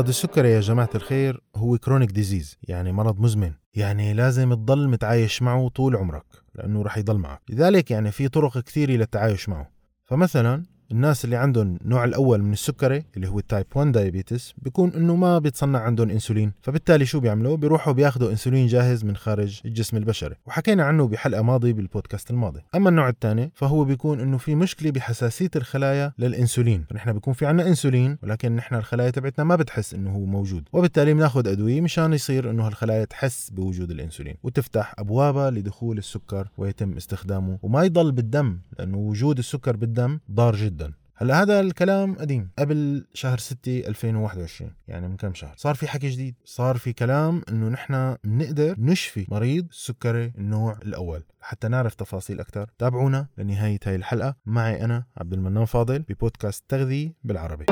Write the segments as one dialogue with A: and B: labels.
A: مرض السكري يا جماعة الخير هو chronic disease يعني مرض مزمن. يعني لازم تضل متعايش معه طول عمرك لأنه رح يضل معك. لذلك يعني في طرق كثيرة للتعايش معه. فمثلا الناس اللي عندهم النوع الأول من السكري اللي هو ال type 1 diabetes بيكون إنه ما بيتصنع عندهم انسولين فبالتالي شو بيعملوا؟ بيروحوا بياخذوا انسولين جاهز من خارج الجسم البشري. وحكينا عنه بحلقة ماضية بالبودكاست الماضي. أما النوع الثاني فهو بيكون إنه في مشكلة بحساسية الخلايا للانسولين فنحن بيكون في عندنا انسولين ولكن نحن الخلايا تبعتنا ما بتحس إنه هو موجود. وبالتالي بناخذ أدوية مشان يصير إنه الخلايا تحس بوجود الانسولين وتفتح أبوابها لدخول السكر ويتم استخدامه. وما يضل بالدم لأنه وجود السكر بالدم ضار جدا. هلا هذا الكلام قديم قبل شهر 6 2021 يعني من كم شهر؟ صار في حكي جديد صار في كلام إنه نحن بنقدر نشفي مريض السكري النوع الأول. حتى نعرف تفاصيل أكثر تابعونا لنهاية هاي الحلقة. معي أنا عبد المنان فاضل ببودكاست تغذية بالعربي.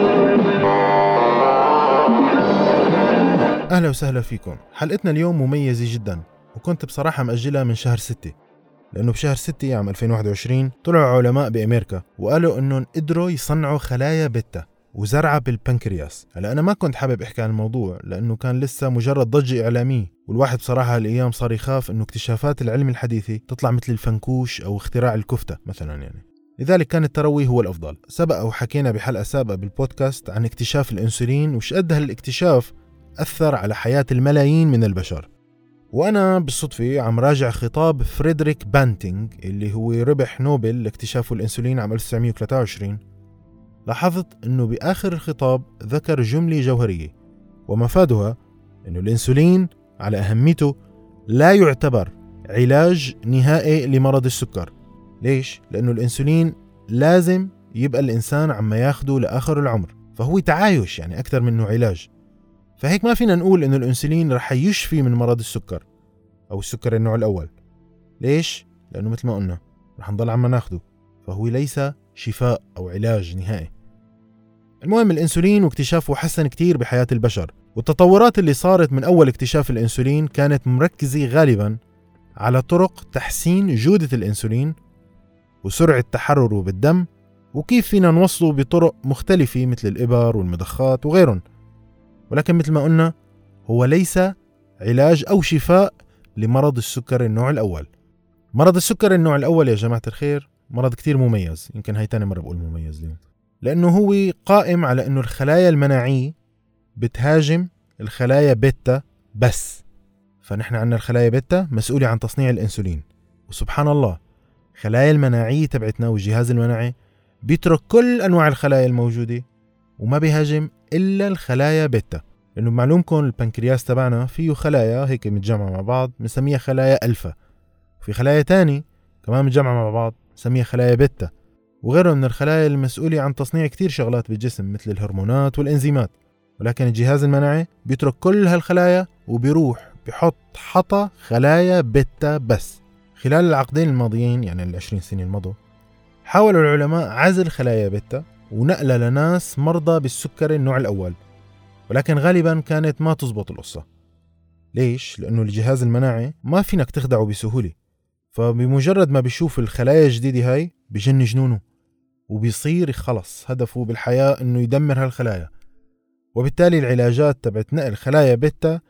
A: أهلا وسهلا فيكم. حلقتنا اليوم مميزة جدا وكنت بصراحة مأجلها من شهر 6 لأنه بشهر 6 عام 2021 طلعوا علماء بأمريكا وقالوا أنهم قدروا يصنعوا خلايا بيتا وزرعة بالبنكرياس. هلا أنا ما كنت حابب أحكي عن الموضوع لأنه كان لسه مجرد ضجة إعلامية والواحد بصراحة هالأيام صار يخاف أنه اكتشافات العلم الحديثة تطلع مثل الفنكوش أو اختراع الكفتة مثلا يعني. لذلك كان التروي هو الأفضل. سبق وحكينا بحلقة سابقة بالبودكاست عن اكتشاف الأنسولين وش قد هالإكتشاف أثر على حياة الملايين من البشر. وأنا بالصدفة عم راجع خطاب فريدريك بانتينغ اللي هو ربح نوبل لاكتشاف الأنسولين عام 1923 لاحظت أنه بآخر الخطاب ذكر جملة جوهرية ومفادها أنه الأنسولين على أهميته لا يعتبر علاج نهائي لمرض السكر. ليش؟ لأنه الأنسولين لازم يبقى الإنسان عم ياخده لآخر العمر فهو تعايش يعني أكثر منه علاج. فهيك ما فينا نقول إنه الإنسولين رح يشفي من مرض السكر أو السكر النوع الأول. ليش؟ لأنه مثل ما قلنا رح نضل عم ناخده فهو ليس شفاء أو علاج نهائي. المهم الإنسولين واكتشافه حسن كتير بحياة البشر والتطورات اللي صارت من أول اكتشاف الإنسولين كانت مركزة غالبا على طرق تحسين جودة الإنسولين وسرعة تحرره بالدم وكيف فينا نوصله بطرق مختلفة مثل الإبر والمضخات وغيرهم. ولكن مثل ما قلنا هو ليس علاج أو شفاء لمرض السكر النوع الأول. مرض السكر النوع الأول يا جماعة الخير مرض كتير مميز. يمكن هاي تاني مرة بقول مميز اليوم. لأنه هو قائم على أنه الخلايا المناعية بتهاجم الخلايا بيتا بس. فنحن عندنا الخلايا بيتا مسؤولة عن تصنيع الأنسولين. وسبحان الله خلايا المناعية تبعتنا والجهاز المناعي بيترك كل أنواع الخلايا الموجودة وما بيهاجم إلا الخلايا بيتا. لأنه بمعلومكم البنكرياس تبعنا فيه خلايا هيك متجمعة مع بعض بنسميها خلايا ألفا. وفي خلايا تاني كمان متجمعة مع بعض بنسميها خلايا بيتا. وغيرهم من الخلايا المسؤولة عن تصنيع كتير شغلات بالجسم مثل الهرمونات والإنزيمات. ولكن الجهاز المناعي بيترك كل هالخلايا وبيروح بحط حطاط خلايا بيتا بس. خلال العقدين الماضيين يعني العشرين سنة المضوا حاولوا العلماء عزل خلايا بيتا. ونقلها لناس مرضى بالسكري النوع الأول ولكن غالبا كانت ما تزبط القصة. ليش؟ لأنه الجهاز المناعي ما فينك تخدعه بسهولة فبمجرد ما بيشوف الخلايا الجديدة هاي بجن جنونه وبيصير خلص هدفه بالحياة إنه يدمر هالخلايا. وبالتالي العلاجات تبعت نقل خلايا بيتا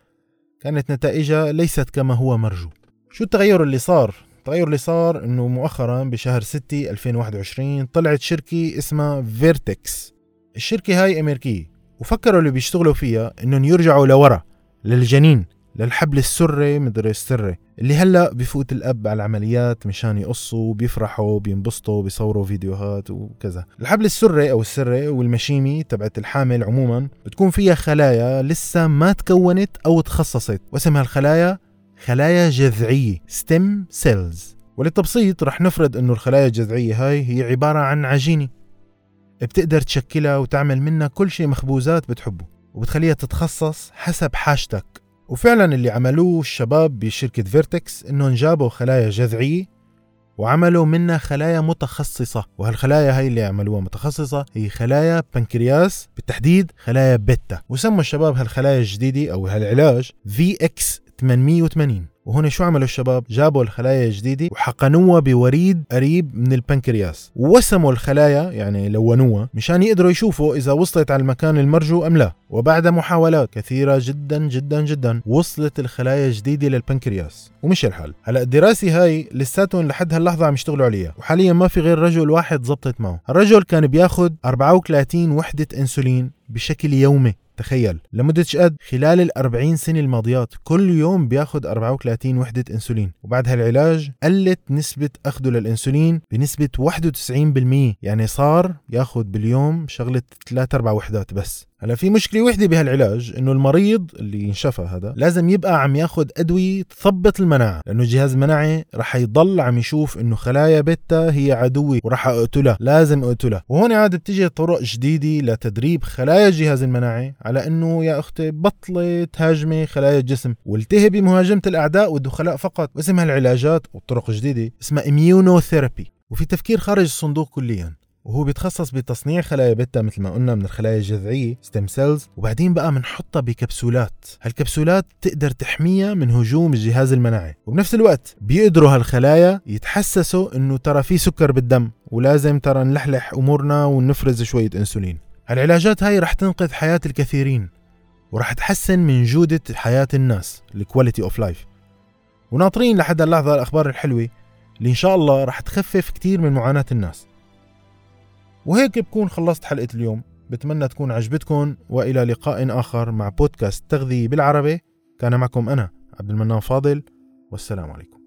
A: كانت نتائجها ليست كما هو مرجو. شو التغير اللي صار التغير اللي صار إنه مؤخرا بشهر 6 2021 طلعت شركة اسمها فيرتكس. الشركة هاي أمريكية وفكروا اللي بيشتغلوا فيها إنهم يرجعوا لورا للجنين للحبل السري مدري السري اللي هلأ بفوت الأب على العمليات مشان يقصوا بيفرحوا بينبسطوا بيصوروا فيديوهات وكذا. الحبل السري أو السري والمشيمي تبعت الحامل عموما بتكون فيها خلايا لسه ما تكونت أو تخصصت واسم هالخلايا خلايا جذعية stem cells وللتبسيط رح نفرض إنه الخلايا الجذعية هاي هي عبارة عن عجينة. بتقدر تشكلها وتعمل منها كل شيء مخبوزات بتحبه وبتخليها تتخصص حسب حاجتك. وفعلا اللي عملوه الشباب بشركة فيرتكس إنهم جابوا خلايا جذعية وعملوا منها خلايا متخصصة. وهالخلايا هاي اللي عملوها متخصصة هي خلايا بنكرياس بالتحديد خلايا بيتا وسموا الشباب هالخلايا الجديدة أو هالعلاج VX 880 وهون شو عملوا الشباب؟ جابوا الخلايا الجديدة وحقنوها بوريد قريب من البنكرياس. ووسموا الخلايا يعني لونوها مشان يقدروا يشوفوا إذا وصلت على المكان المرجو أم لا. وبعد محاولات كثيرة جدا جدا جدا وصلت الخلايا الجديدة للبنكرياس. ومش الحال. هلأ الدراسة هاي لساتهم لحد هاللحظة عم يشتغلوا عليها. وحاليا ما في غير رجل واحد زبطت معه. الرجل كان بياخد 34 وحدة إنسولين بشكل يومي. تخيل لمدة شقد خلال ال 40 سنة الماضيات كل يوم بياخد 34 وحدة إنسولين وبعد هالعلاج قلت نسبة اخذه للإنسولين بنسبة 91% يعني صار ياخد باليوم شغلة 3 4 وحدات بس. هلا في مشكلة وحدة بهالعلاج إنه المريض اللي ينشفى هذا لازم يبقى عم ياخذ أدوية تثبط المناعة لأنه الجهاز المناعي رح يضل عم يشوف إنه خلايا بيتا هي عدوي وراح أقتلها لازم أقتلها. وهون عاد بتيجي طرق جديدة لتدريب خلايا الجهاز المناعي على إنه يا أختي بطلي تهاجمي خلايا الجسم والتهي بمهاجمة الأعداء والدخلاء فقط واسم هالعلاجات والطرق الجديده اسمها immunotherapy وفي تفكير خارج الصندوق كليا. وهو بيتخصص بتصنيع خلايا بيتا مثل ما قلنا من الخلايا الجذعية stem cells وبعدين بقى بنحطها بكبسولات. هالكبسولات تقدر تحميها من هجوم الجهاز المناعي. وبنفس الوقت بيقدروا هالخلايا يتحسسوا إنه ترى في سكر بالدم ولازم ترى نلحلح أمورنا ونفرز شوية إنسولين. هالعلاجات هاي رح تنقذ حياة الكثيرين ورح تحسن من جودة حياة الناس ال quality of life وناطرين لحد اللحظة الأخبار الحلوة اللي إن شاء الله رح تخفف كتير من معاناة الناس. وهيك بكون خلصت حلقة اليوم. بتمنى تكون عجبتكم وإلى لقاء آخر مع بودكاست تغذية بالعربي. كان معكم أنا عبد المنان فاضل. والسلام عليكم.